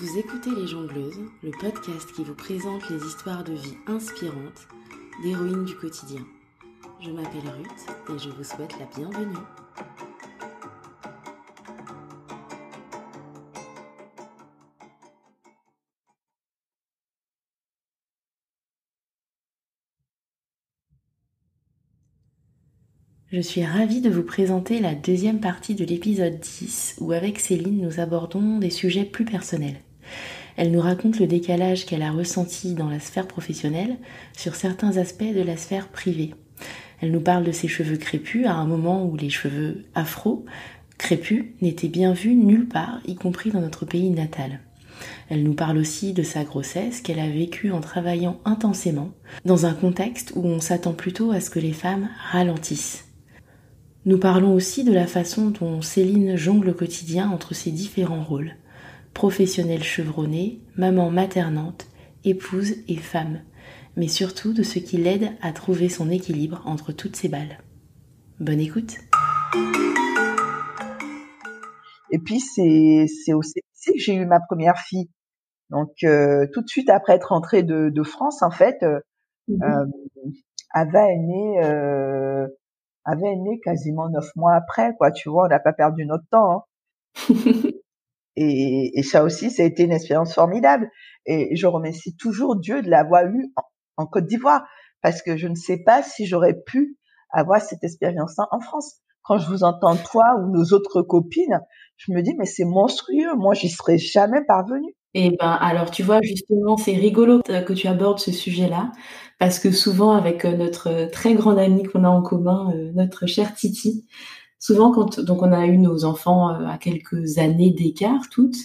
Vous écoutez Les Jongleuses, le podcast qui vous présente les histoires de vie inspirantes d'héroïnes du quotidien. Je m'appelle Ruth et je vous souhaite la bienvenue. Je suis ravie de vous présenter la deuxième partie de l'épisode 10 où avec Céline nous abordons des sujets plus personnels. Elle nous raconte le décalage qu'elle a ressenti dans la sphère professionnelle sur certains aspects de la sphère privée. Elle nous parle de ses cheveux crépus à un moment où les cheveux afro, crépus, n'étaient bien vus nulle part, y compris dans notre pays natal. Elle nous parle aussi de sa grossesse qu'elle a vécue en travaillant intensément, dans un contexte où on s'attend plutôt à ce que les femmes ralentissent. Nous parlons aussi de la façon dont Céline jongle au quotidien entre ses différents rôles. Professionnelle chevronnée, maman maternante, épouse et femme, mais surtout de ce qui l'aide à trouver son équilibre entre toutes ces balles. Bonne écoute Et puis c'est aussi ici que j'ai eu ma première fille. Donc euh, tout de suite après être rentrée de, de France, en fait, euh, Mhm. euh, Ava est née euh, avait né quasiment neuf mois après, quoi. Tu vois, on n'a pas perdu notre temps. hein. Et, et ça aussi, ça a été une expérience formidable. Et je remercie toujours Dieu de l'avoir eu en, en Côte d'Ivoire, parce que je ne sais pas si j'aurais pu avoir cette expérience-là en France. Quand je vous entends toi ou nos autres copines, je me dis mais c'est monstrueux. Moi, j'y serais jamais parvenue. Eh ben, alors tu vois, justement, c'est rigolo que tu abordes ce sujet-là, parce que souvent avec euh, notre euh, très grande amie qu'on a en commun, euh, notre chère Titi, souvent quand donc on a eu nos enfants euh, à quelques années d'écart toutes,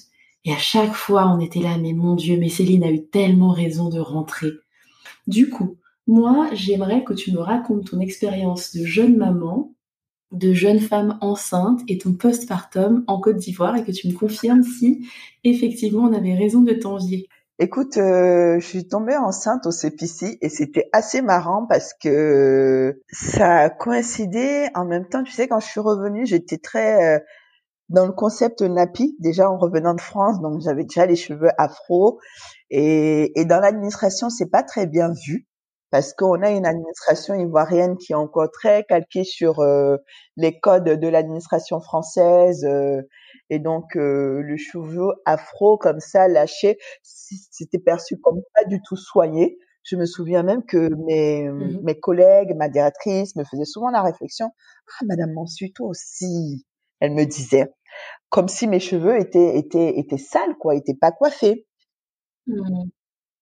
et à chaque fois on était là, mais mon Dieu, mais Céline a eu tellement raison de rentrer. Du coup, moi, j'aimerais que tu me racontes ton expérience de jeune maman, de jeune femme enceinte et ton postpartum en Côte d'Ivoire et que tu me confirmes si effectivement on avait raison de t'envier. Écoute, euh, je suis tombée enceinte au CPC et c'était assez marrant parce que ça a coïncidé en même temps. Tu sais, quand je suis revenue, j'étais très euh, dans le concept nappy déjà en revenant de France, donc j'avais déjà les cheveux afro et, et dans l'administration, c'est pas très bien vu parce qu'on a une administration ivoirienne qui est encore très calquée sur euh, les codes de l'administration française euh, et donc euh, le cheveu afro comme ça lâché, c'était perçu comme pas du tout soigné. Je me souviens même que mes, Mhm. mes collègues, ma directrice me faisaient souvent la réflexion, ah Madame Mansueto aussi, elle me disait, comme si mes cheveux étaient étaient étaient sales quoi, étaient pas coiffés. Mhm.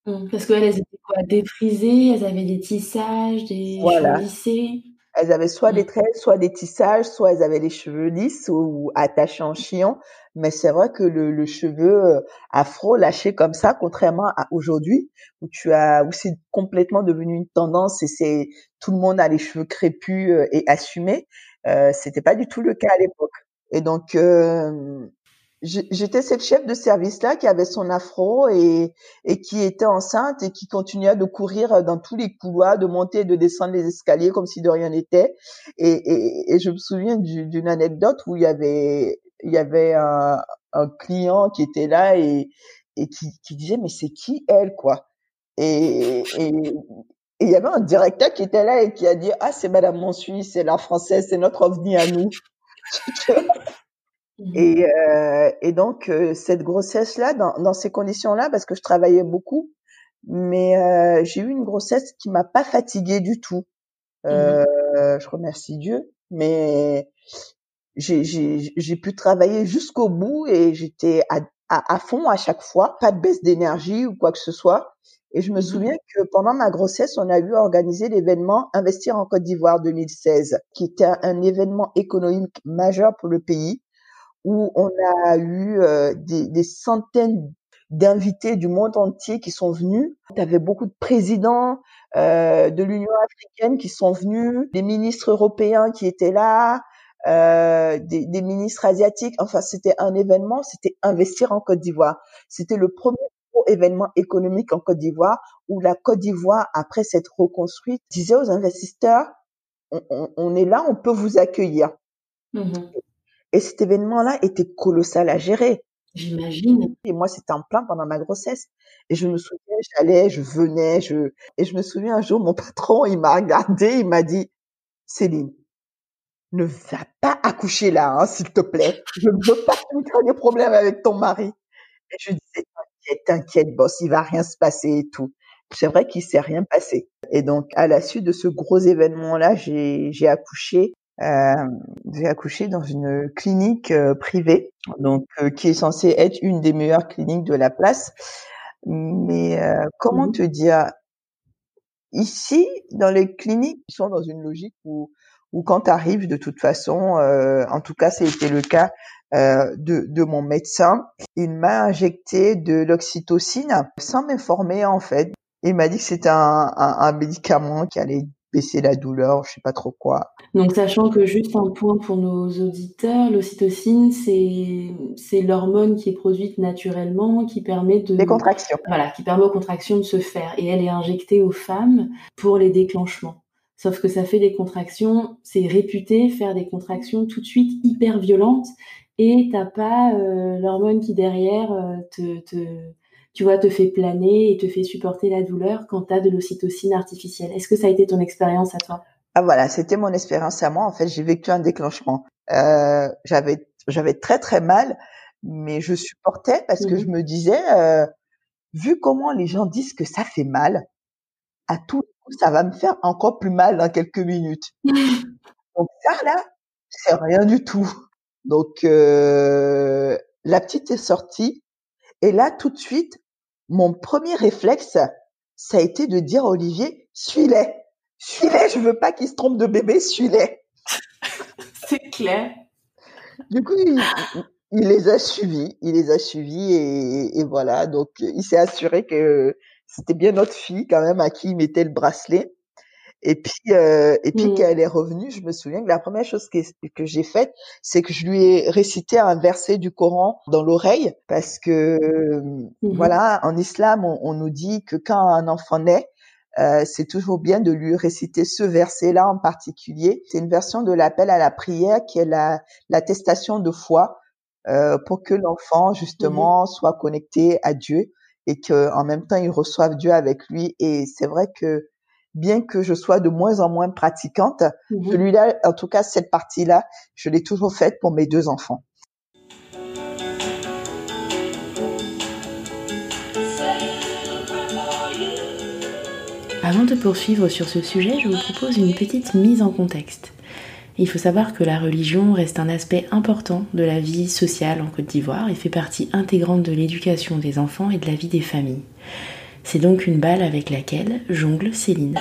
Mhm. Parce qu'elles elles étaient quoi Défrisées, elles avaient des tissages, des cheveux Voilà. lissés? Elles avaient soit Mhm. des tresses, soit des tissages, soit elles avaient les cheveux lisses ou attachés en chignon. Mais c'est vrai que le, le cheveu euh, afro lâché comme ça, contrairement à aujourd'hui, où tu as, où c'est complètement devenu une tendance et c'est tout le monde a les cheveux crépus euh, et assumés. Euh, c'était pas du tout le cas à l'époque. Et donc euh, j'étais cette chef de service là qui avait son afro et et qui était enceinte et qui continuait de courir dans tous les couloirs, de monter et de descendre les escaliers comme si de rien n'était. Et, et, et je me souviens du- d'une anecdote où il y avait, il y avait un, un client qui était là et, et qui, qui disait mais c'est qui elle quoi? Et et et il y avait un directeur qui était là et qui a dit ah c'est Madame Monsuy, c'est la française, c'est notre ovni à nous. Mhm. Et, euh, et donc euh, cette grossesse là, dans, dans ces conditions là, parce que je travaillais beaucoup, mais euh, j'ai eu une grossesse qui m'a pas fatiguée du tout. Mhm. Euh, je remercie Dieu, mais j'ai pu travailler jusqu'au bout et j'étais à, à à fond à chaque fois, pas de baisse d'énergie ou quoi que ce soit. Et je me Mhm. souviens que pendant ma grossesse, on a eu organisé l'événement Investir en Côte d'Ivoire 2016, qui était un événement économique majeur pour le pays, où on a eu euh, des, des centaines d'invités du monde entier qui sont venus. Il y avait beaucoup de présidents euh, de l'Union africaine qui sont venus, des ministres européens qui étaient là, euh, des, des ministres asiatiques. Enfin, c'était un événement, c'était investir en Côte d'Ivoire. C'était le premier gros événement économique en Côte d'Ivoire où la Côte d'Ivoire, après s'être reconstruite, disait aux investisseurs, on, on- on est là, on peut vous accueillir. Mhm. Et cet événement-là était colossal à gérer. J'imagine. Et moi, c'était en plein pendant ma grossesse. Et je me souviens, j'allais, je venais, je, et je me souviens un jour, mon patron, il m'a regardé, il m'a dit, Céline, ne va pas accoucher là, hein, s'il te plaît. Je ne veux pas que tu aies des problèmes avec ton mari. Et je disais, t'inquiète, t'inquiète, boss, il va rien se passer et tout. C'est vrai qu'il s'est rien passé. Et donc, à la suite de ce gros événement-là, j'ai, j'ai accouché. Euh, j'ai accouché dans une clinique euh, privée, donc euh, qui est censée être une des meilleures cliniques de la place. Mais euh, comment Mmh te dire Ici, dans les cliniques, ils sont dans une logique où, où quand tu arrives, de toute façon, euh, en tout cas, c'était le cas euh, de, de mon médecin, il m'a injecté de l'oxytocine sans m'informer en fait. Il m'a dit que c'était un, un, un médicament qui allait baisser la douleur, je sais pas trop quoi. Donc, sachant que juste un point pour nos auditeurs, l'ocytocine, c'est c'est l'hormone qui est produite naturellement, qui permet de Des contractions. voilà, qui permet aux contractions de se faire, et elle est injectée aux femmes pour les déclenchements. Sauf que ça fait des contractions, c'est réputé faire des contractions tout de suite hyper violentes, et t'as pas euh, l'hormone qui derrière euh, te, te tu vois, te fait planer et te fait supporter la douleur quand tu as de l'ocytocine artificielle. Est-ce que ça a été ton expérience à toi? Ah voilà, c'était mon expérience à moi. En fait, j'ai vécu un déclenchement. Euh, j'avais j'avais très très mal, mais je supportais parce que Mhm. je me disais, euh, vu comment les gens disent que ça fait mal, à tout coup, ça va me faire encore plus mal dans quelques minutes. Donc ça là, c'est rien du tout. Donc euh, la petite est sortie et là tout de suite, mon premier réflexe, ça a été de dire à Olivier, suis-les, suis-les, je veux pas qu'il se trompe de bébé, suis-les. C'est clair. Du coup, il, les a suivis, il les a suivis et, et voilà. Donc, il s'est assuré que c'était bien notre fille quand même à qui il mettait le bracelet. Et puis, euh, et puis Mhm. quand elle est revenue, je me souviens que la première chose que, que j'ai faite, c'est que je lui ai récité un verset du Coran dans l'oreille parce que Mhm. voilà, en islam, on, on nous dit que quand un enfant naît, euh, c'est toujours bien de lui réciter ce verset-là en particulier. C'est une version de l'appel à la prière qui est la l'attestation de foi euh, pour que l'enfant justement soit connecté à Dieu et que en même temps il reçoive Dieu avec lui. Et c'est vrai que bien que je sois de moins en moins pratiquante, Mhm. celui-là, en tout cas cette partie-là, je l'ai toujours faite pour mes deux enfants. Avant de poursuivre sur ce sujet, je vous propose une petite mise en contexte. Il faut savoir que la religion reste un aspect important de la vie sociale en Côte d'Ivoire et fait partie intégrante de l'éducation des enfants et de la vie des familles. C'est donc une balle avec laquelle jongle Céline.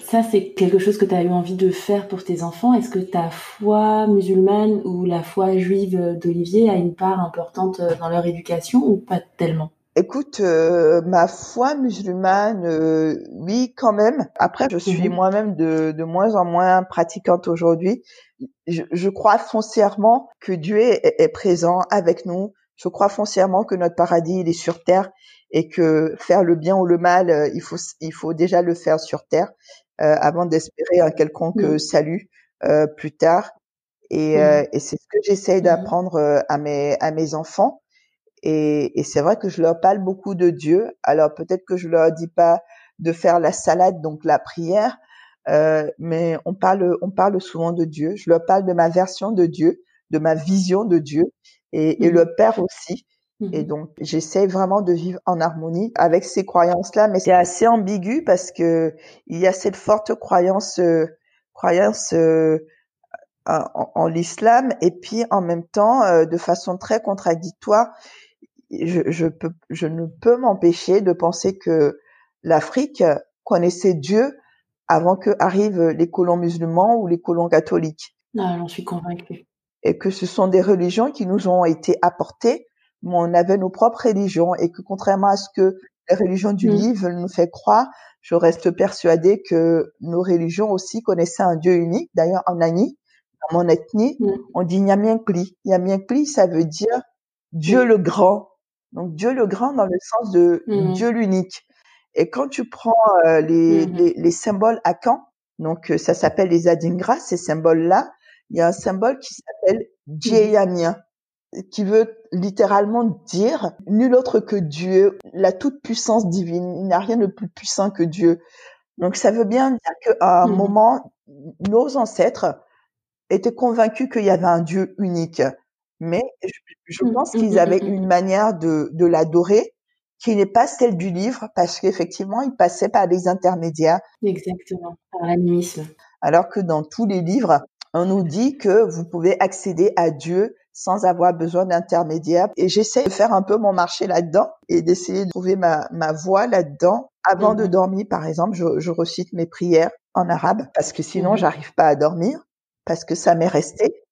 Ça, c'est quelque chose que tu as eu envie de faire pour tes enfants. Est-ce que ta foi musulmane ou la foi juive d'Olivier a une part importante dans leur éducation ou pas tellement? Écoute, euh, ma foi musulmane, euh, oui, quand même. Après, je suis Mhm. moi-même de, de moins en moins pratiquante aujourd'hui. Je, je crois foncièrement que Dieu est, est présent avec nous. Je crois foncièrement que notre paradis, il est sur terre et que faire le bien ou le mal, euh, il faut, il faut déjà le faire sur terre euh, avant d'espérer un quelconque Mhm. salut euh, plus tard. Et, euh, et c'est ce que j'essaye d'apprendre euh, à mes, à mes enfants. Et, et c'est vrai que je leur parle beaucoup de Dieu. Alors peut-être que je leur dis pas de faire la salade, donc la prière, euh, mais on parle, on parle souvent de Dieu. Je leur parle de ma version de Dieu, de ma vision de Dieu, et, et Mhm. le Père aussi. Et Mhm. donc j'essaie vraiment de vivre en harmonie avec ces croyances-là, mais c'est assez ambigu parce que il y a cette forte croyance, euh, croyance euh, en, en l'islam, et puis en même temps, euh, de façon très contradictoire, je, je, peux, je ne peux m'empêcher de penser que l'Afrique connaissait Dieu avant que arrivent les colons musulmans ou les colons catholiques. Ah, j'en suis convaincue. Et que ce sont des religions qui nous ont été apportées, mais on avait nos propres religions et que contrairement à ce que les religions du Mm. livre veulent nous faire croire, je reste persuadée que nos religions aussi connaissaient un Dieu unique. D'ailleurs, en Ani, dans mon ethnie, Mm. on dit Nyaminkli. Nyaminkli, ça veut dire Dieu le grand. Donc Dieu le grand dans le sens de Mhm. Dieu l'unique. Et quand tu prends euh, les, Mhm. les, les symboles Akan, donc euh, ça s'appelle les Adingra, ces symboles-là, il y a un symbole qui s'appelle Djeyamien. qui veut littéralement dire nul autre que Dieu, la toute puissance divine. Il n'y a rien de plus puissant que Dieu. Donc ça veut bien dire qu'à un mmh moment, nos ancêtres étaient convaincus qu'il y avait un Dieu unique. Mais je, mmh, pense qu'ils avaient une manière de, de l'adorer qui n'est pas celle du livre parce qu'effectivement, il passait par des intermédiaires. Exactement, par l'animisme. Alors que dans tous les livres, on nous dit que vous pouvez accéder à Dieu sans avoir besoin d'intermédiaire. Et j'essaie de faire un peu mon marché là-dedans et d'essayer de trouver ma, ma voie là-dedans. Avant de mhm. dormir, par exemple, je, je, recite mes prières en arabe parce que sinon, mhm. j'arrive pas à dormir parce que ça m'est resté.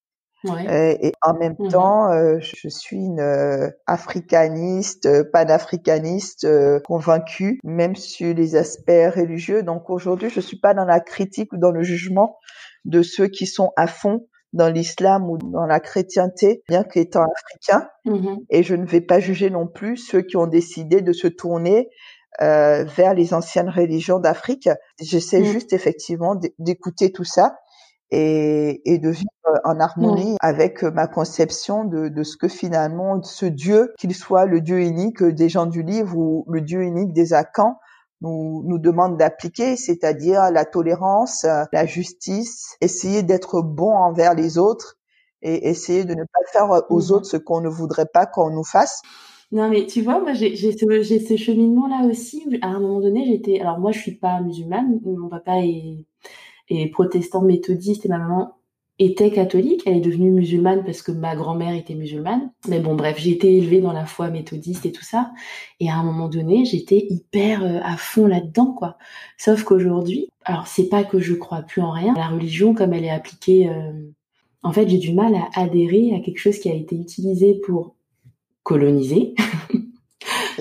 Ouais. Euh, et en même mhm. temps, euh, je suis une euh, africaniste, panafricaniste convaincue, même sur les aspects religieux. Donc aujourd'hui, je suis pas dans la critique ou dans le jugement de ceux qui sont à fond dans l'islam ou dans la chrétienté, bien qu'étant africain. Mm-hmm. Et je ne vais pas juger non plus ceux qui ont décidé de se tourner euh, vers les anciennes religions d'Afrique. J'essaie mm. juste effectivement d'écouter tout ça et, et, de vivre en harmonie avec ma conception de, de, ce que finalement ce Dieu, qu'il soit le Dieu unique des gens du livre ou le Dieu unique des Akans, nous, nous demande d'appliquer, c'est-à-dire la tolérance, la justice, essayer d'être bon envers les autres et essayer de ne pas faire aux mmh autres ce qu'on ne voudrait pas qu'on nous fasse. Non, mais tu vois, moi, j'ai ce, ce cheminement-là aussi. À un moment donné, j'étais. Alors, moi, je suis pas musulmane. Mon papa est, est protestant méthodiste et ma maman était catholique, elle est devenue musulmane parce que ma grand-mère était musulmane. Mais bon, bref, j'ai été élevée dans la foi méthodiste et tout ça. Et à un moment donné, j'étais hyper euh, à fond là-dedans, quoi. Sauf qu'aujourd'hui, alors c'est pas que je crois plus en rien. La religion, comme elle est appliquée, euh, en fait, j'ai du mal à adhérer à quelque chose qui a été utilisé pour coloniser,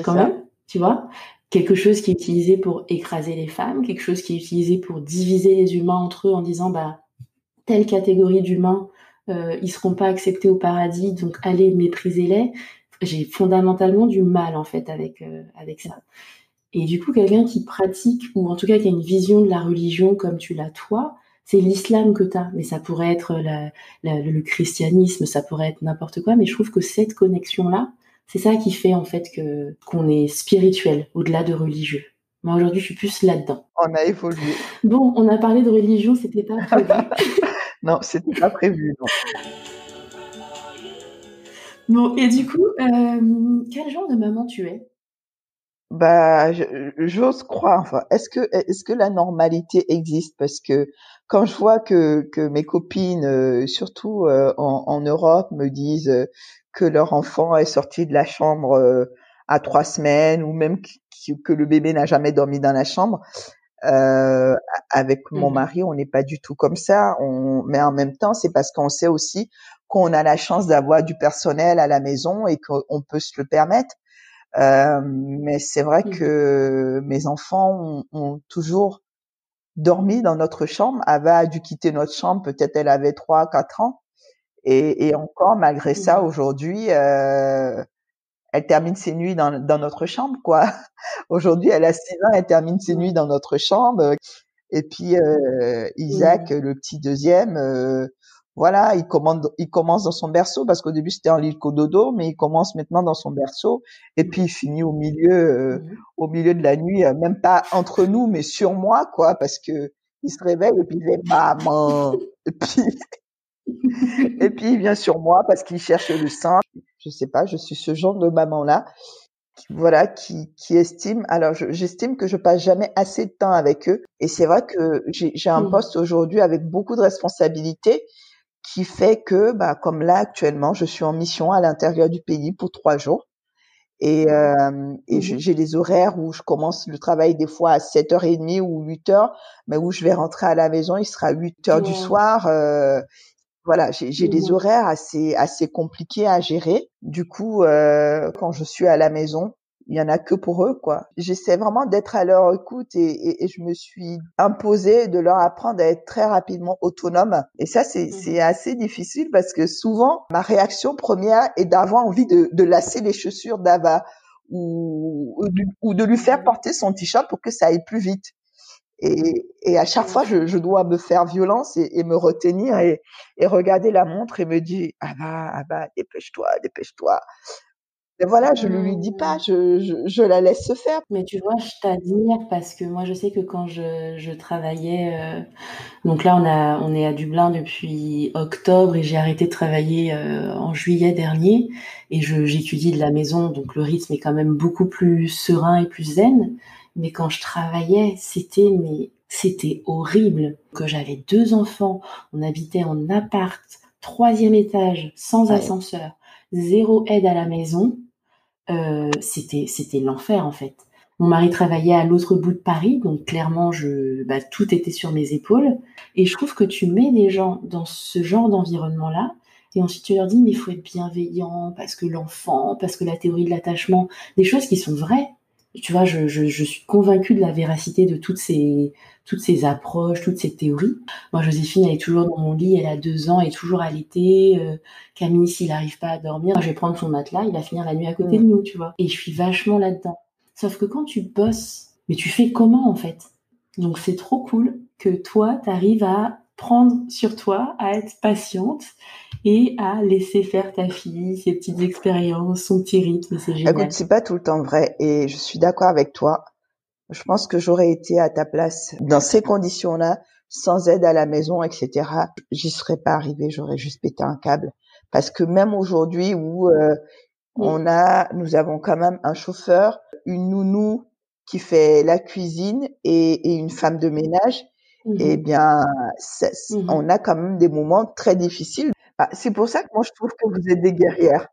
quand même, tu vois. Quelque chose qui est utilisé pour écraser les femmes, quelque chose qui est utilisé pour diviser les humains entre eux en disant, bah, telle catégorie d'humains, euh, ils seront pas acceptés au paradis, donc allez méprisez-les. J'ai fondamentalement du mal en fait avec euh, avec ça. Et du coup, quelqu'un qui pratique ou en tout cas qui a une vision de la religion comme tu l'as toi, c'est l'islam que tu as, mais ça pourrait être le christianisme, ça pourrait être n'importe quoi, mais je trouve que cette connexion-là, c'est ça qui fait en fait que qu'on est spirituel au-delà de religieux. Moi aujourd'hui, je suis plus là-dedans. On a évolué. Bon, on a parlé de religion, c'était pas prévu. non, c'était pas prévu. Non. Bon, et du coup, euh, quel genre de maman tu es? Bah, j'ose croire. Enfin, est-ce que est-ce que la normalité existe? Parce que quand je vois que que mes copines, euh, surtout euh, en, en, Europe, me disent que leur enfant est sorti de la chambre à trois semaines ou même que le bébé n'a jamais dormi dans la chambre. Euh, avec mon mmh mari, on n'est pas du tout comme ça. On, mais en même temps, c'est parce qu'on sait aussi qu'on a la chance d'avoir du personnel à la maison et qu'on peut se le permettre. Euh, mais c'est vrai mmh que mes enfants ont, ont, toujours dormi dans notre chambre. Ava a dû quitter notre chambre, peut-être elle avait trois, quatre ans. Et, et encore, malgré ça, mmh aujourd'hui, euh, elle termine ses nuits dans, dans notre chambre, quoi. Aujourd'hui, elle a 6 ans, elle termine ses nuits dans notre chambre. Et puis euh, Isaac, le petit deuxième, euh, voilà, il, commande, il commence dans son berceau parce qu'au début c'était en lit dodo, mais il commence maintenant dans son berceau. Et puis il finit au milieu, euh, mmh au milieu de la nuit, euh, même pas entre nous, mais sur moi, quoi, parce que il se réveille et puis il dit maman. Et puis et puis il vient sur moi parce qu'il cherche le sein. Je sais pas, je suis ce genre de maman là, voilà, qui, qui estime. Alors j'estime que je passe jamais assez de temps avec eux. Et c'est vrai que j'ai un mmh. poste aujourd'hui avec beaucoup de responsabilités qui fait que, bah, comme là actuellement, je suis en mission à l'intérieur du pays pour trois jours. Et, euh, et mmh j'ai des horaires où je commence le travail des fois à 7h30 ou 8h, mais où je vais rentrer à la maison, il sera 8h du soir. Euh, voilà, j'ai des mmh horaires assez assez compliqués à gérer. Du coup, euh, quand je suis à la maison, il y en a que pour eux, quoi. J'essaie vraiment d'être à leur écoute et, et, je me suis imposée de leur apprendre à être très rapidement autonome. Et ça, c'est mmh assez difficile parce que souvent, ma réaction première est d'avoir envie de, de lasser les chaussures d'Ava ou, ou, de lui faire porter son t-shirt pour que ça aille plus vite. Et, et à chaque fois, je, je dois me faire violence et, et me retenir et, et, regarder la montre et me dire ah bah ah bah dépêche-toi, dépêche-toi. Et voilà, je ne lui dis pas, je, je, je, la laisse se faire. Mais tu vois, je t'admire parce que moi, je sais que quand je, je travaillais, euh, donc là, on, a, on est à Dublin depuis octobre et j'ai arrêté de travailler euh, en juillet dernier et j'étudie de la maison, donc le rythme est quand même beaucoup plus serein et plus zen. Mais quand je travaillais, c'était mais c'était horrible. Que j'avais deux enfants, on habitait en appart, troisième étage, sans ascenseur, zéro aide à la maison euh, c'était c'était l'enfer en fait. Mon mari travaillait à l'autre bout de Paris, donc clairement, je, bah, tout était sur mes épaules. Et je trouve que tu mets des gens dans ce genre d'environnement-là, et ensuite tu leur dis, mais il faut être bienveillant, parce que l'enfant, parce que la théorie de l'attachement, des choses qui sont vraies, tu vois, je, je, je, suis convaincue de la véracité de toutes ces, toutes ces approches, toutes ces théories. Moi, Joséphine, elle est toujours dans mon lit, elle a deux ans, elle est toujours allaitée. Euh, Camille, s'il n'arrive pas à dormir, je vais prendre son matelas, il va finir la nuit à côté de nous, tu vois. Et je suis vachement là-dedans. Sauf que quand tu bosses, mais tu fais comment, en fait? Donc, c'est trop cool que toi, tu arrives à prendre sur toi, à être patiente et à laisser faire ta fille, ses petites expériences, son petit rythme, c'est génial. Écoute, c'est pas tout le temps vrai et je suis d'accord avec toi. Je pense que j'aurais été à ta place dans ces conditions-là, sans aide à la maison, etc. J'y serais pas arrivée, j'aurais juste pété un câble. Parce que même aujourd'hui où euh, on a, nous avons quand même un chauffeur, une nounou qui fait la cuisine et, et une femme de ménage, mmh eh bien, mmh on a quand même des moments très difficiles. Bah, c'est pour ça que moi je trouve que vous êtes des guerrières.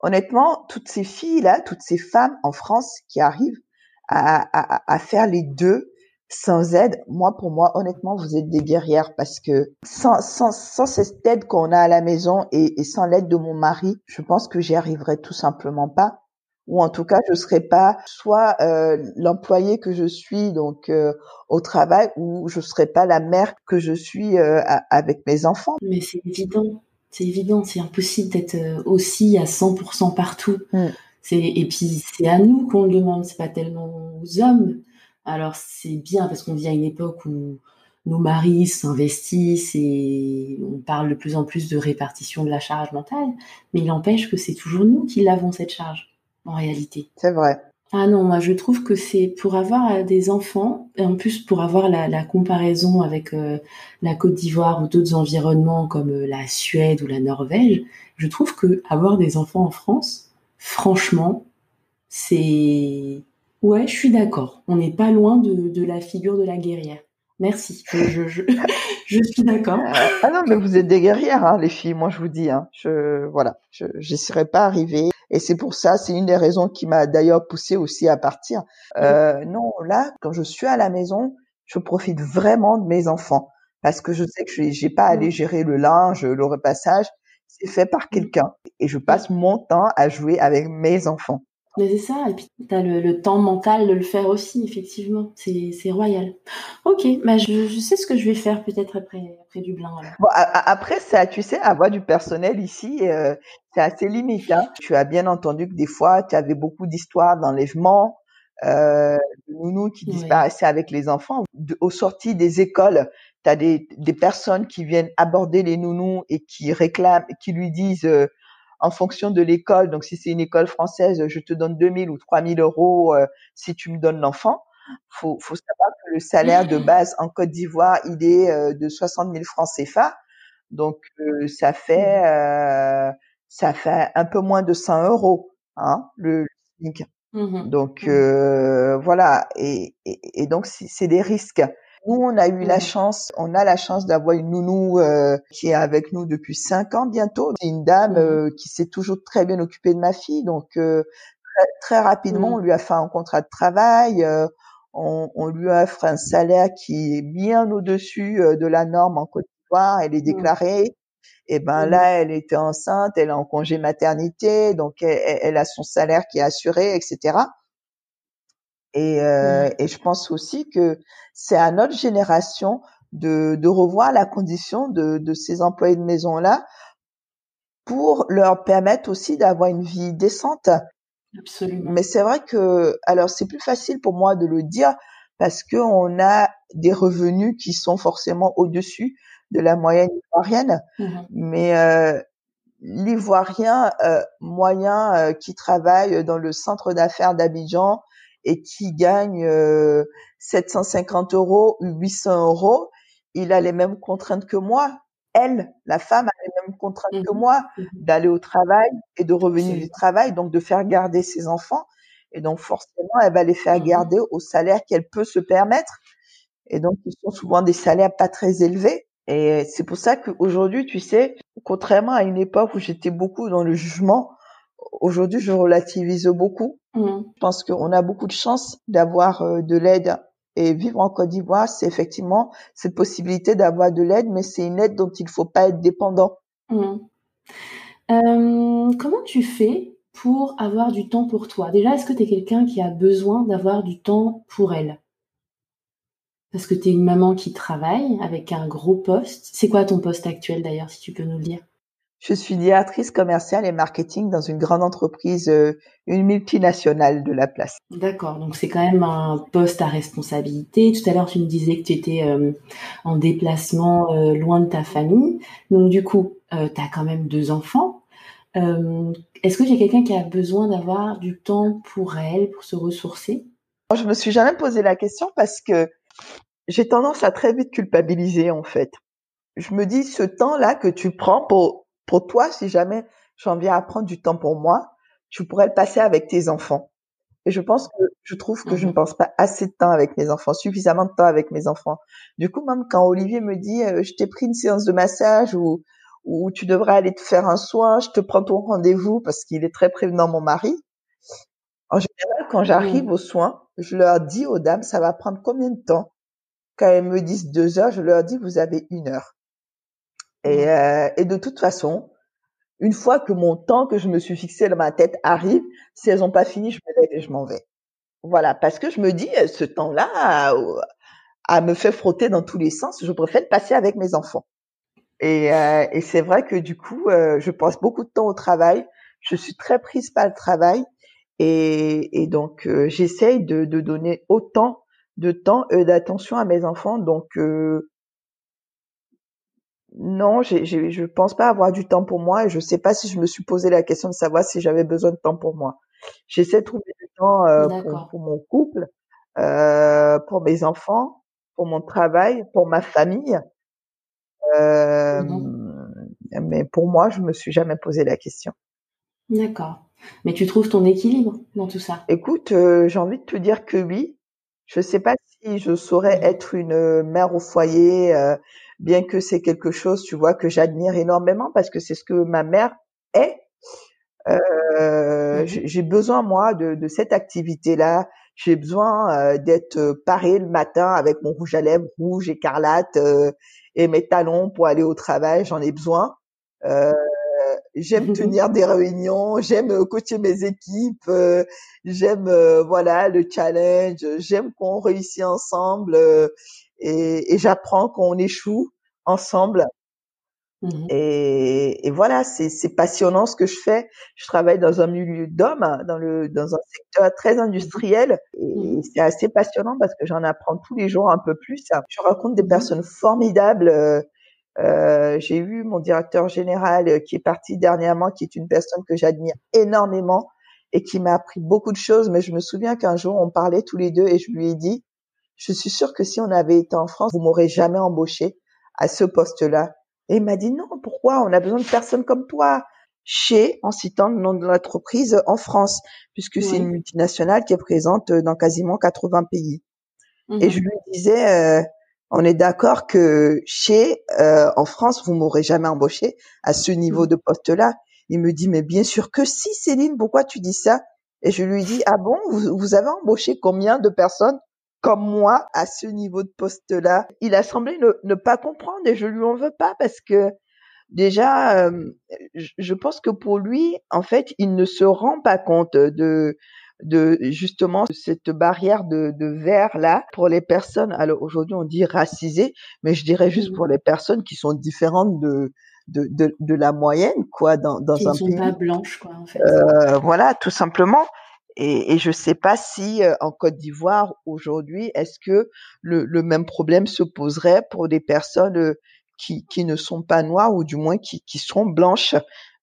Honnêtement, toutes ces filles-là, toutes ces femmes en France qui arrivent à, à, à, faire les deux sans aide, moi pour moi, honnêtement, vous êtes des guerrières parce que sans, sans, sans cette aide qu'on a à la maison et, et sans l'aide de mon mari, je pense que j'y arriverais tout simplement pas ou en tout cas je serais pas soit euh, l'employé que je suis donc euh, au travail ou je serais pas la mère que je suis euh, avec mes enfants. Mais c'est évident, c'est évident, c'est impossible d'être aussi à 100% partout. Mm. C'est et puis c'est à nous qu'on le demande, c'est pas tellement aux hommes. Alors c'est bien parce qu'on vit à une époque où nos maris s'investissent et on parle de plus en plus de répartition de la charge mentale, mais il empêche que c'est toujours nous qui l'avons cette charge en réalité. C'est vrai. Ah non, moi je trouve que c'est pour avoir euh, des enfants, et en plus pour avoir la, comparaison avec euh, la Côte d'Ivoire ou d'autres environnements comme euh, la Suède ou la Norvège, je trouve que avoir des enfants en France, franchement, c'est... Ouais, je suis d'accord. On n'est pas loin de, la figure de la guerrière. Merci. Je, je, je, suis d'accord. Ah non, mais vous êtes des guerrières, hein, les filles. Moi, je vous dis. Hein, je voilà, je n'y serais pas arrivée. Et c'est pour ça, c'est une des raisons qui m'a d'ailleurs poussé aussi à partir. Euh, non, là, quand je suis à la maison, je profite vraiment de mes enfants parce que je sais que je j'ai pas à aller gérer le linge, le repassage. C'est fait par quelqu'un et je passe mon temps à jouer avec mes enfants. Mais c'est ça, et puis tu as le, temps mental de le faire aussi, effectivement. C'est royal. Ok, bah je, je, sais ce que je vais faire peut-être après, après Dublin. Bon, après, ça, tu sais, avoir du personnel ici, euh, c'est assez limite. Hein. Tu as bien entendu que des fois, tu avais beaucoup d'histoires d'enlèvement, euh, de nounous qui disparaissaient avec les enfants. De, aux sorties des écoles, tu as des, des personnes qui viennent aborder les nounous et qui réclament, qui lui disent... Euh, en fonction de l'école. Donc, si c'est une école française, je te donne 2000 ou 3000 euros euh, si tu me donnes l'enfant. Faut, faut savoir que le salaire de base en Côte d'Ivoire, il est euh, de 60 000 francs CFA. Donc, euh, ça fait mmh. ça fait un peu moins de 100 euros, hein, le SMIC. Mmh donc mmh. voilà, et, et, et donc c'est des risques. Nous, on a eu la mmh. chance, on a la chance d'avoir une nounou euh, qui est avec nous depuis cinq ans bientôt. C'est une dame mmh. euh, qui s'est toujours très bien occupée de ma fille, donc euh, très, rapidement, on mmh. lui a fait un contrat de travail. On, on, lui offre un salaire qui est bien au-dessus de la norme en Côte d'Ivoire. Elle est déclarée. Et ben là, elle était enceinte, elle est en congé maternité, donc elle, elle a son salaire qui est assuré, etc. Et, euh, mmh. et je pense aussi que c'est à notre génération de, de revoir la condition de, de ces employés de maison-là pour leur permettre aussi d'avoir une vie décente. Absolument. Mais c'est vrai que, alors c'est plus facile pour moi de le dire parce que on a des revenus qui sont forcément au-dessus de la moyenne ivoirienne. Mmh Mais euh, l'ivoirien euh, moyen euh, qui travaille dans le centre d'affaires d'Abidjan et qui gagne 750 euros ou 800 euros, il a les mêmes contraintes que moi. Elle, la femme, a les mêmes contraintes que Mmh moi Mmh d'aller au travail et de revenir du travail, donc de faire garder ses enfants. Et donc forcément, elle va les faire Mmh garder au salaire qu'elle peut se permettre. Et donc, ils sont souvent des salaires pas très élevés. Et c'est pour ça qu'aujourd'hui, tu sais, contrairement à une époque où j'étais beaucoup dans le jugement, aujourd'hui, je relativise beaucoup. Mmh. Je pense qu'on a beaucoup de chance d'avoir euh, de l'aide. Et vivre en Côte d'Ivoire, c'est effectivement cette possibilité d'avoir de l'aide, mais c'est une aide dont il faut pas être dépendant. Mmh. Euh, comment tu fais pour avoir du temps pour toi? Déjà, est-ce que tu es quelqu'un qui a besoin d'avoir du temps pour elle? Parce que tu es une maman qui travaille avec un gros poste. C'est quoi ton poste actuel d'ailleurs, si tu peux nous le dire? Je suis directrice commerciale et marketing dans une grande entreprise, euh, une multinationale de la place. D'accord, donc c'est quand même un poste à responsabilité. Tout à l'heure, tu me disais que tu étais euh, en déplacement euh, loin de ta famille. Donc du coup, euh, tu as quand même deux enfants. Est-ce que j'ai quelqu'un qui a besoin d'avoir du temps pour elle, pour se ressourcer? Je me suis jamais posé la question parce que j'ai tendance à très vite culpabiliser en fait. Je me dis ce temps-là que tu prends pour pour toi, si jamais j'en viens à prendre du temps pour moi, tu pourrais le passer avec tes enfants. Et je pense que je trouve que je ne Mhm. passe pas assez de temps avec mes enfants, suffisamment de temps avec mes enfants. Du coup, même quand Olivier me dit euh, je t'ai pris une séance de massage ou ou tu devrais aller te faire un soin, je te prends ton rendez-vous parce qu'il est très prévenant mon mari. En général, quand j'arrive aux soins, je leur dis aux dames ça va prendre combien de temps? Quand elles me disent deux heures, je leur dis vous avez une heure. Et, euh, et de toute façon, une fois que mon temps que je me suis fixé dans ma tête arrive, si elles n'ont pas fini, je me lève et je m'en vais. Voilà, parce que je me dis, euh, ce temps-là, à, à me faire frotter dans tous les sens, je préfère le passer avec mes enfants. Et, euh, et c'est vrai que du coup, euh, je passe beaucoup de temps au travail. Je suis très prise par le travail. Et, et donc, euh, j'essaye de, de donner autant de temps et d'attention à mes enfants. Donc, euh, non, j'ai, j'ai, je pense pas avoir du temps pour moi et je sais pas si je me suis posé la question de savoir si j'avais besoin de temps pour moi. J'essaie de trouver du temps euh, pour, mon couple, euh, pour mes enfants, pour mon travail, pour ma famille. Euh, mais pour moi, je me suis jamais posé la question. D'accord. Mais tu trouves ton équilibre dans tout ça? Écoute, euh, j'ai envie de te dire que oui. Je sais pas si je saurais Mhm. être une mère au foyer, euh, bien que c'est quelque chose, tu vois, que j'admire énormément parce que c'est ce que ma mère est. Euh, Mhm. j'ai besoin moi de, de cette activité-là. J'ai besoin euh, d'être parée le matin avec mon rouge à lèvres rouge écarlate euh, et mes talons pour aller au travail. J'en ai besoin. Euh, j'aime tenir des réunions, j'aime euh, coacher mes équipes, euh, j'aime euh, voilà le challenge, j'aime qu'on réussit ensemble euh, et, et j'apprends qu'on échoue ensemble. Mhm. Et, et voilà, c'est passionnant ce que je fais. Je travaille dans un milieu d'hommes, hein, dans le dans un secteur très industriel, et Mhm. c'est assez passionnant parce que j'en apprends tous les jours un peu plus. Je rencontre des Mhm. personnes formidables. euh, euh, j'ai eu mon directeur général euh, qui est parti dernièrement, qui est une personne que j'admire énormément et qui m'a appris beaucoup de choses. Mais je me souviens qu'un jour, on parlait tous les deux et je lui ai dit, je suis sûre que si on avait été en France, vous m'aurez jamais embauché à ce poste-là. Et il m'a dit, non, pourquoi? On a besoin de personnes comme toi chez, en citant le nom de l'entreprise, en France, puisque c'est une multinationale qui est présente dans quasiment 80 pays. Et je Mhm. lui disais, euh, on est d'accord que chez, euh, en France, vous m'aurez jamais embauché à ce niveau Mhm. de poste-là. Il me dit, mais bien sûr que si, Céline, pourquoi tu dis ça? Et je lui dis, ah bon, vous, vous avez embauché combien de personnes comme moi à ce niveau de poste-là? Il a semblé ne, ne pas comprendre et je lui en veux pas parce que déjà, euh, je pense que pour lui, en fait, il ne se rend pas compte de de justement cette barrière de, de verre là pour les personnes. Alors aujourd'hui on dit racisées, mais je dirais juste Mhm. pour les personnes qui sont différentes de de de, de la moyenne quoi dans Qui dans ne un sont pas pays. blanches, quoi, en fait. Euh, voilà tout simplement. Et, et je ne sais pas si euh, en Côte d'Ivoire aujourd'hui, est-ce que le, le, même problème se poserait pour des personnes euh, qui, qui ne sont pas noires ou du moins qui, qui sont blanches?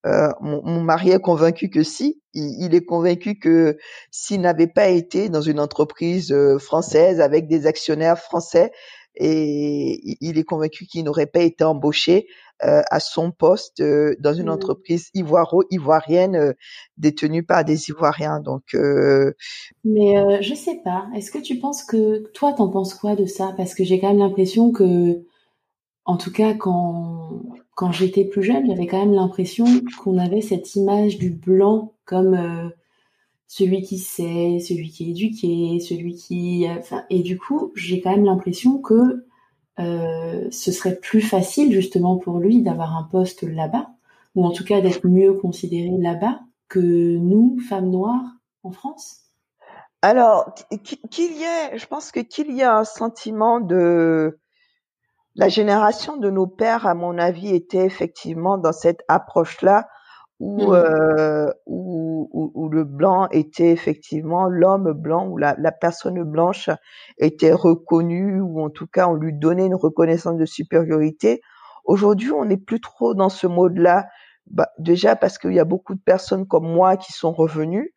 Euh, mon, mon, mari est convaincu que si, il, il est convaincu que s'il n'avait pas été dans une entreprise euh, française avec des actionnaires français, et il est convaincu qu'il n'aurait pas été embauché euh, à son poste euh, dans une mmh. entreprise ivoiro-ivoirienne euh, détenue par des Ivoiriens. Donc, mais je sais pas. Est-ce que tu penses que toi, t'en penses quoi de ça? Parce que j'ai quand même l'impression que, en tout cas, quand quand j'étais plus jeune, j'avais quand même l'impression qu'on avait cette image du blanc comme celui qui sait, celui qui est éduqué, celui qui, et du coup, j'ai quand même l'impression que euh, ce serait plus facile justement pour lui d'avoir un poste là-bas, ou en tout cas d'être mieux considéré là-bas que nous, femmes noires, en France. Alors, qu'il y je pense que qu'il y a un sentiment de la génération de nos pères, à mon avis, était effectivement dans cette approche-là où, mmh. euh, où, où, où, le blanc était effectivement l'homme blanc, ou la, la, personne blanche était reconnue, ou en tout cas on lui donnait une reconnaissance de supériorité. Aujourd'hui, on n'est plus trop dans ce mode-là, bah, déjà parce qu'il y a beaucoup de personnes comme moi qui sont revenues,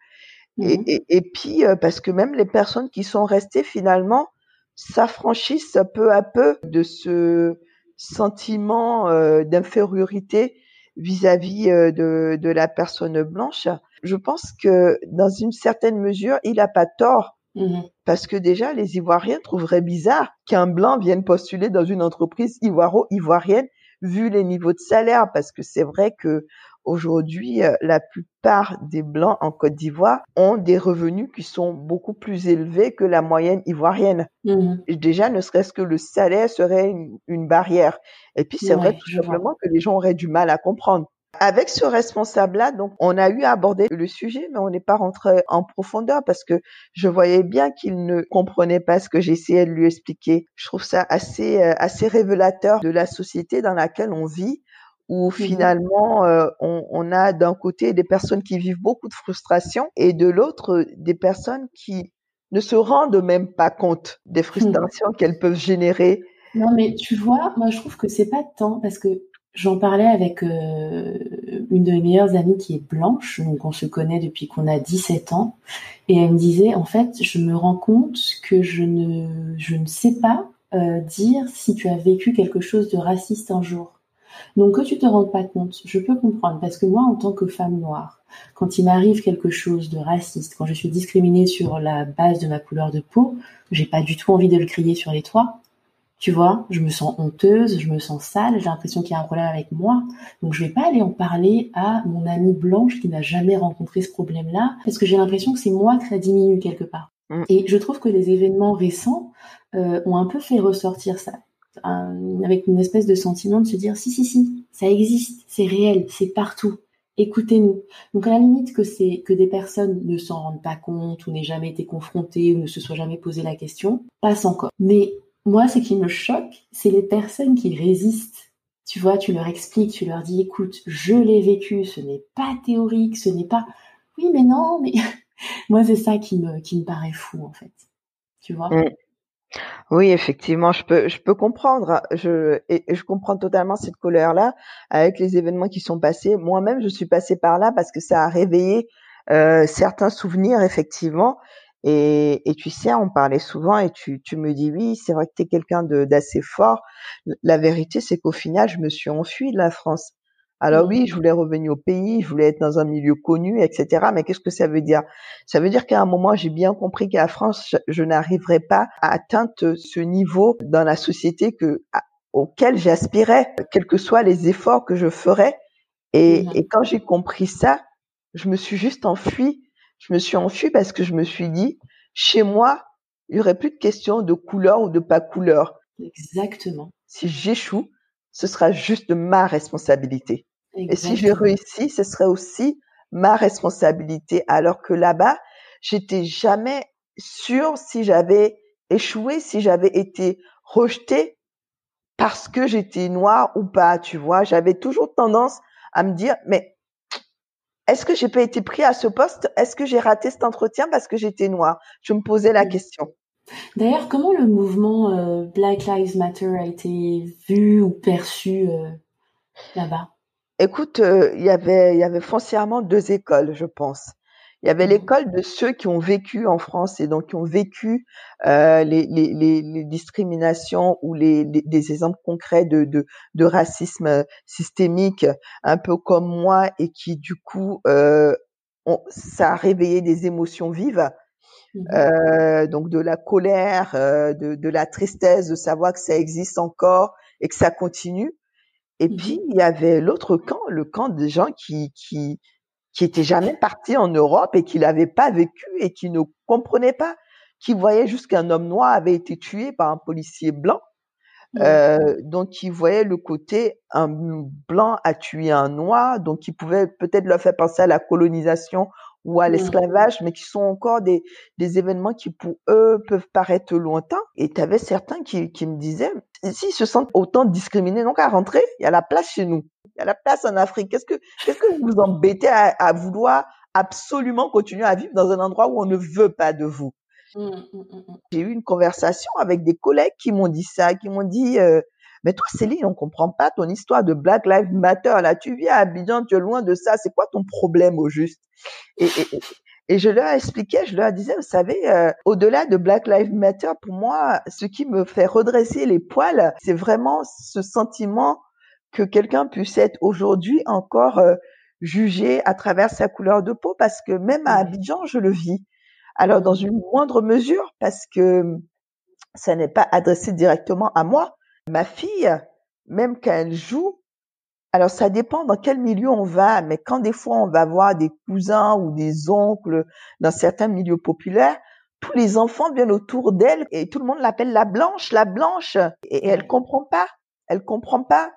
et, mmh. et, et, puis euh, parce que même les personnes qui sont restées finalement s'affranchissent peu à peu de ce sentiment euh, d'infériorité vis-à-vis euh, de, de la personne blanche. Je pense que dans une certaine mesure, il n'a pas tort. Mmh Parce que déjà, les Ivoiriens trouveraient bizarre qu'un blanc vienne postuler dans une entreprise ivoiro-ivoirienne vu les niveaux de salaire. Parce que c'est vrai que Aujourd'hui, euh, la plupart des Blancs en Côte d'Ivoire ont des revenus qui sont beaucoup plus élevés que la moyenne ivoirienne. Mmh. Déjà, ne serait-ce que le salaire serait une, barrière. Et puis, c'est vrai tout simplement que les gens auraient du mal à comprendre. Avec ce responsable-là, donc, on a eu à aborder le sujet, mais on n'est pas rentré en profondeur parce que je voyais bien qu'il ne comprenait pas ce que j'essayais de lui expliquer. Je trouve ça assez, euh, assez révélateur de la société dans laquelle on vit où mmh finalement euh, on, on, a d'un côté des personnes qui vivent beaucoup de frustration et de l'autre des personnes qui ne se rendent même pas compte des mmh. frustrations qu'elles peuvent générer. Non, mais tu vois, moi je trouve que c'est pas tant parce que j'en parlais avec euh, une de mes meilleures amies qui est blanche, donc on se connaît depuis qu'on a 17 ans, et elle me disait en fait, je me rends compte que je ne, je ne sais pas euh, dire si tu as vécu quelque chose de raciste un jour. Donc que tu te rendes pas compte, je peux comprendre parce que moi en tant que femme noire, quand il m'arrive quelque chose de raciste, quand je suis discriminée sur la base de ma couleur de peau, j'ai pas du tout envie de le crier sur les toits. Tu vois, je me sens honteuse, je me sens sale, j'ai l'impression qu'il y a un problème avec moi. Donc je vais pas aller en parler à mon amie blanche qui n'a jamais rencontré ce problème-là, parce que j'ai l'impression que c'est moi que ça diminue quelque part. Mm. Et je trouve que les événements récents euh, ont un peu fait ressortir ça avec une espèce de sentiment de se dire si si si, ça existe, c'est réel, c'est partout. Écoutez-nous. Donc à la limite que c'est que des personnes ne s'en rendent pas compte ou n'aient jamais été confrontées ou ne se soient jamais posé la question, passe encore. Mais moi, ce qui me choque, c'est les personnes qui résistent. Tu vois, tu leur expliques, tu leur dis, écoute, je l'ai vécu, ce n'est pas théorique, ce n'est pas, oui, mais non, mais moi, c'est ça qui me, qui me paraît fou, en fait. Tu vois? Mm. Oui, effectivement, je peux, je peux comprendre. Je, et je comprends totalement cette colère-là avec les événements qui sont passés. Moi-même, je suis passée par là parce que ça a réveillé euh, certains souvenirs, effectivement. Et, et tu sais, on parlait souvent et tu, tu me dis oui, c'est vrai que tu es quelqu'un d'assez fort. La vérité, c'est qu'au final, je me suis enfuie de la France. Alors oui, je voulais revenir au pays, je voulais être dans un milieu connu, etc. Mais qu'est-ce que ça veut dire? Ça veut dire qu'à un moment, j'ai bien compris qu'à France, je, n'arriverais pas à atteindre ce niveau dans la société que auquel j'aspirais, quels que soient les efforts que je ferais. Et, mmh et quand j'ai compris ça, je me suis juste enfuie. Je me suis enfuie parce que je me suis dit, chez moi, il y aurait plus de questions de couleur ou de pas couleur. Exactement. Si j'échoue, ce sera juste ma responsabilité. Et si j'ai réussi, ce serait aussi ma responsabilité. Alors que là-bas, j'étais jamais sûre si j'avais échoué, si j'avais été rejetée parce que j'étais noire ou pas, tu vois. J'avais toujours tendance à me dire, mais est-ce que j'ai pas été pris à ce poste? Est-ce que j'ai raté cet entretien parce que j'étais noire? Je me posais la question. D'ailleurs, comment le mouvement euh, Black Lives Matter a été vu ou perçu euh, là-bas? Écoute, euh, il y avait il y avait foncièrement deux écoles, je pense. Il y avait mmh. l'école de ceux qui ont vécu en France et donc qui ont vécu les, les, les, discriminations ou les, des exemples concrets de, de, de, racisme systémique, un peu comme moi, et qui du coup, ça a réveillé des émotions vives. Mmh. Euh, donc de la colère, euh, de, de la tristesse de savoir que ça existe encore et que ça continue. Et mmh puis il y avait l'autre camp, le camp des gens qui qui qui était jamais parti en Europe et qui l'avait pas vécu et qui ne comprenait pas, qui voyait juste qu'un homme noir avait été tué par un policier blanc. Euh, donc, qui voyait le côté un blanc a tué un noir, donc qui pouvait peut-être leur faire penser à la colonisation ou à l'esclavage, mais qui sont encore des, des événements qui pour eux peuvent paraître lointains. Et tu avais certains qui, qui me disaient, s'ils se sentent autant discriminés, donc à rentrer, il y a la place chez nous. Il y a la place en Afrique. Qu'est-ce que, qu'est-ce que vous vous embêtez à, à, vouloir absolument continuer à vivre dans un endroit où on ne veut pas de vous? Mmh, mmh, mmh, J'ai eu une conversation avec des collègues qui m'ont dit ça, qui m'ont dit, euh, mais toi, Céline, on comprend pas ton histoire de Black Lives Matter. Là, tu viens à Abidjan, tu es loin de ça. C'est quoi ton problème au juste? Et, et, et, je leur expliquais, je leur disais, vous savez, euh, au-delà de Black Lives Matter, pour moi, ce qui me fait redresser les poils, c'est vraiment ce sentiment que quelqu'un puisse être aujourd'hui encore euh, jugé à travers sa couleur de peau, parce que même à Abidjan, je le vis. Alors, dans une moindre mesure, parce que ça n'est pas adressé directement à moi, Ma fille, même quand elle joue, alors ça dépend dans quel milieu on va, mais quand des fois on va voir des cousins ou des oncles dans certains milieux populaires, tous les enfants viennent autour d'elle et tout le monde l'appelle la blanche, la blanche, et, elle comprend pas, elle comprend pas.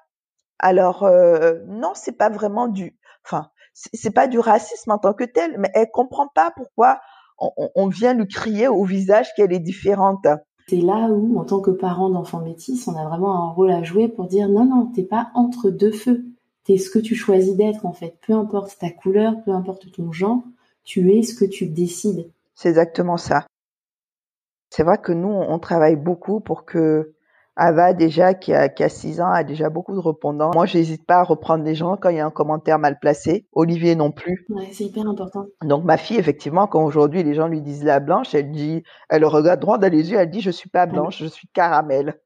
Alors euh, non, c'est pas vraiment du, enfin c'est pas du racisme en tant que tel, mais elle comprend pas pourquoi on, on vient lui crier au visage qu'elle est différente c'est là où, en tant que parent d'enfants métis, on a vraiment un rôle à jouer pour dire non, non, t'es pas entre deux feux. T'es ce que tu choisis d'être, en fait. Peu importe ta couleur, peu importe ton genre, tu es ce que tu décides. C'est exactement ça. C'est vrai que nous, on travaille beaucoup pour que Ava, déjà, qui a, qui a 6 ans, a déjà beaucoup de répondants. Moi, j'hésite pas à reprendre des gens quand il y a un commentaire mal placé. Olivier non plus. Ouais, c'est hyper important. Donc, ma fille, effectivement, quand aujourd'hui les gens lui disent la blanche, elle dit, elle regarde droit dans les yeux, elle dit, je suis pas blanche, je suis caramel.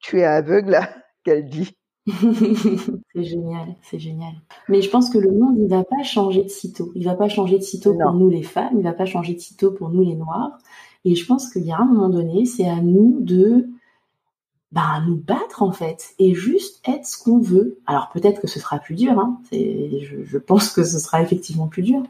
Tu es aveugle, qu'elle dit. c'est génial, c'est génial. Mais je pense que le monde, il va pas changer de sitôt. Il va pas changer de sitôt pour nous les femmes, il va pas changer de sitôt pour nous les noirs. Et je pense qu'il y a un moment donné, c'est à nous de bah, nous battre en fait et juste être ce qu'on veut. Alors peut-être que ce sera plus dur, hein. je, pense que ce sera effectivement plus dur,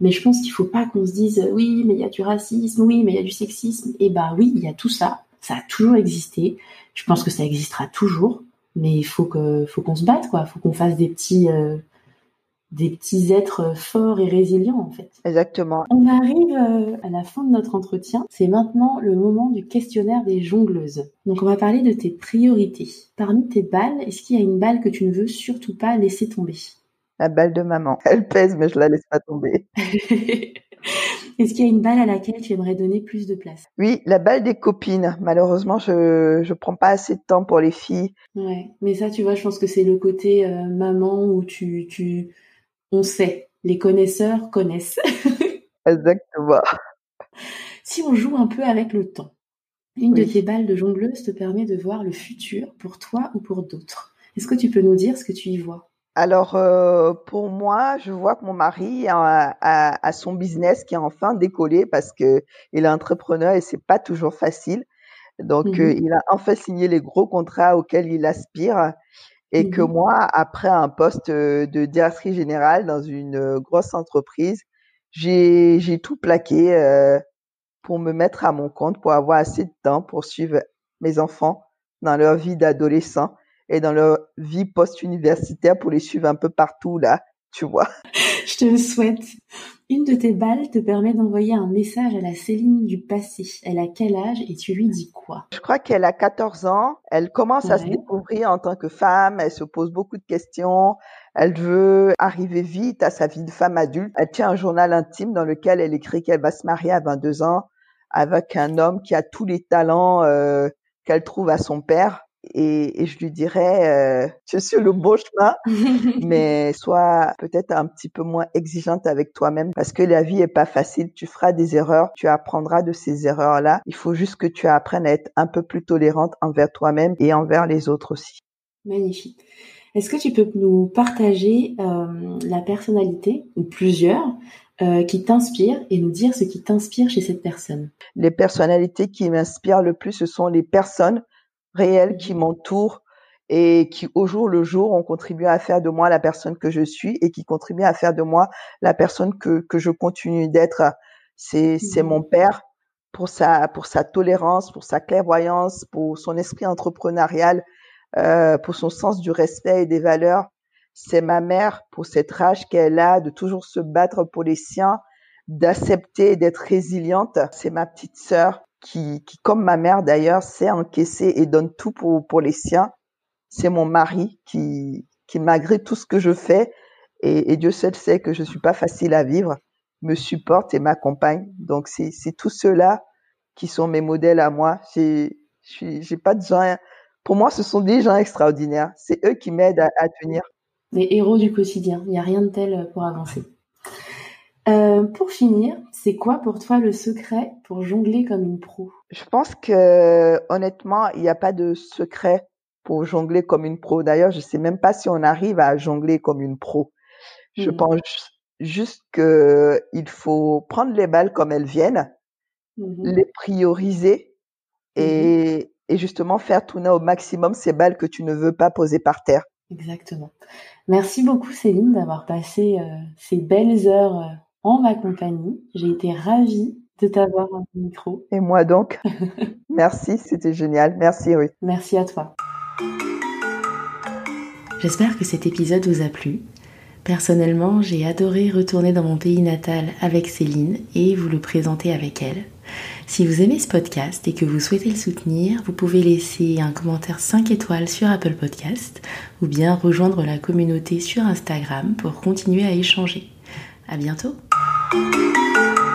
mais je pense qu'il faut pas qu'on se dise oui mais il y a du racisme, oui mais il y a du sexisme. Et bah oui il y a tout ça, ça a toujours existé. Je pense que ça existera toujours, mais il faut que faut qu'on se batte quoi, faut qu'on fasse des petits euh, des petits êtres forts et résilients en fait. Exactement. On arrive euh, à la fin de notre entretien. C'est maintenant le moment du questionnaire des jongleuses. Donc on va parler de tes priorités. Parmi tes balles, est-ce qu'il y a une balle que tu ne veux surtout pas laisser tomber? La balle de maman. Elle pèse mais je la laisse pas tomber. Est-ce qu'il y a une balle à laquelle tu aimerais donner plus de place? Oui, la balle des copines. Malheureusement, je je prends pas assez de temps pour les filles. Ouais, mais ça, tu vois, je pense que c'est le côté euh, maman où tu tu on sait, les connaisseurs connaissent. Exactement. Si on joue un peu avec le temps, une de tes balles de jongleuse te permet de voir le futur pour toi ou pour d'autres. Est-ce que tu peux nous dire ce que tu y vois? Alors euh, pour moi, je vois que mon mari a, son business qui a enfin décollé parce que il est entrepreneur et c'est pas toujours facile. Donc mmh euh, il a enfin signé les gros contrats auxquels il aspire et que mmh moi, après un poste de directrice générale dans une grosse entreprise, j'ai j'ai tout plaqué euh, pour me mettre à mon compte, pour avoir assez de temps pour suivre mes enfants dans leur vie d'adolescent et dans leur vie post-universitaire pour les suivre un peu partout là, tu vois? Je te le souhaite. Une de tes balles te permet d'envoyer un message à la Céline du passé. Elle a quel âge et tu lui dis quoi? Je crois qu'elle a 14 ans. Elle commence à se découvrir en tant que femme. Elle se pose beaucoup de questions. Elle veut arriver vite à sa vie de femme adulte. Elle tient un journal intime dans lequel elle écrit qu'elle va se marier à 22 ans avec un homme qui a tous les talents euh, qu'elle trouve à son père et, et je lui dirais, euh, es sur le bon chemin, mais sois peut-être un petit peu moins exigeante avec toi-même parce que la vie est pas facile. Tu feras des erreurs, tu apprendras de ces erreurs-là. Il faut juste que tu apprennes à être un peu plus tolérante envers toi-même et envers les autres aussi. Magnifique. Est-ce que tu peux nous partager euh, la personnalité ou plusieurs euh, qui t'inspirent et nous dire ce qui t'inspire chez cette personne? Les personnalités qui m'inspirent le plus, ce sont les personnes réels qui mmh m'entourent et qui au jour le jour ont contribué à faire de moi la personne que je suis et qui contribuent à faire de moi la personne que, que je continue d'être. C'est, c'est mon mmh père pour sa, pour sa tolérance, pour sa clairvoyance, pour son esprit entrepreneurial, euh, pour son sens du respect et des valeurs. C'est ma mère pour cette rage qu'elle a de toujours se battre pour les siens, d'accepter et d'être résiliente. C'est ma petite sœur qui, qui comme ma mère d'ailleurs, sait encaisser et donne tout pour, pour les siens. C'est mon mari qui, qui, malgré tout ce que je fais, et, Dieu seul sait que je suis pas facile à vivre, me supporte et m'accompagne. Donc c'est, tous ceux-là qui sont mes modèles à moi. J'ai pas de gens. Pour moi, ce sont des gens extraordinaires. C'est eux qui m'aident à, à tenir. Des héros du quotidien. Il n'y a rien de tel pour avancer. Euh, pour finir, c'est quoi pour toi le secret pour jongler comme une pro? Je pense que honnêtement, il n'y a pas de secret pour jongler comme une pro. D'ailleurs, je sais même pas si on arrive à jongler comme une pro. Je mmh. pense juste que il faut prendre les balles comme elles viennent, mmh les prioriser mmh et, et justement faire tourner au maximum ces balles que tu ne veux pas poser par terre. Exactement. Merci beaucoup Céline d'avoir passé euh, ces belles heures euh, en ma compagnie. J'ai été ravie de t'avoir au micro. Et moi donc. Merci, c'était génial. Merci Ruth. Merci à toi. J'espère que cet épisode vous a plu. Personnellement, j'ai adoré retourner dans mon pays natal avec Céline et vous le présenter avec elle. Si vous aimez ce podcast et que vous souhaitez le soutenir, vous pouvez laisser un commentaire 5 étoiles sur Apple Podcast ou bien rejoindre la communauté sur Instagram pour continuer à échanger. À bientôt! Música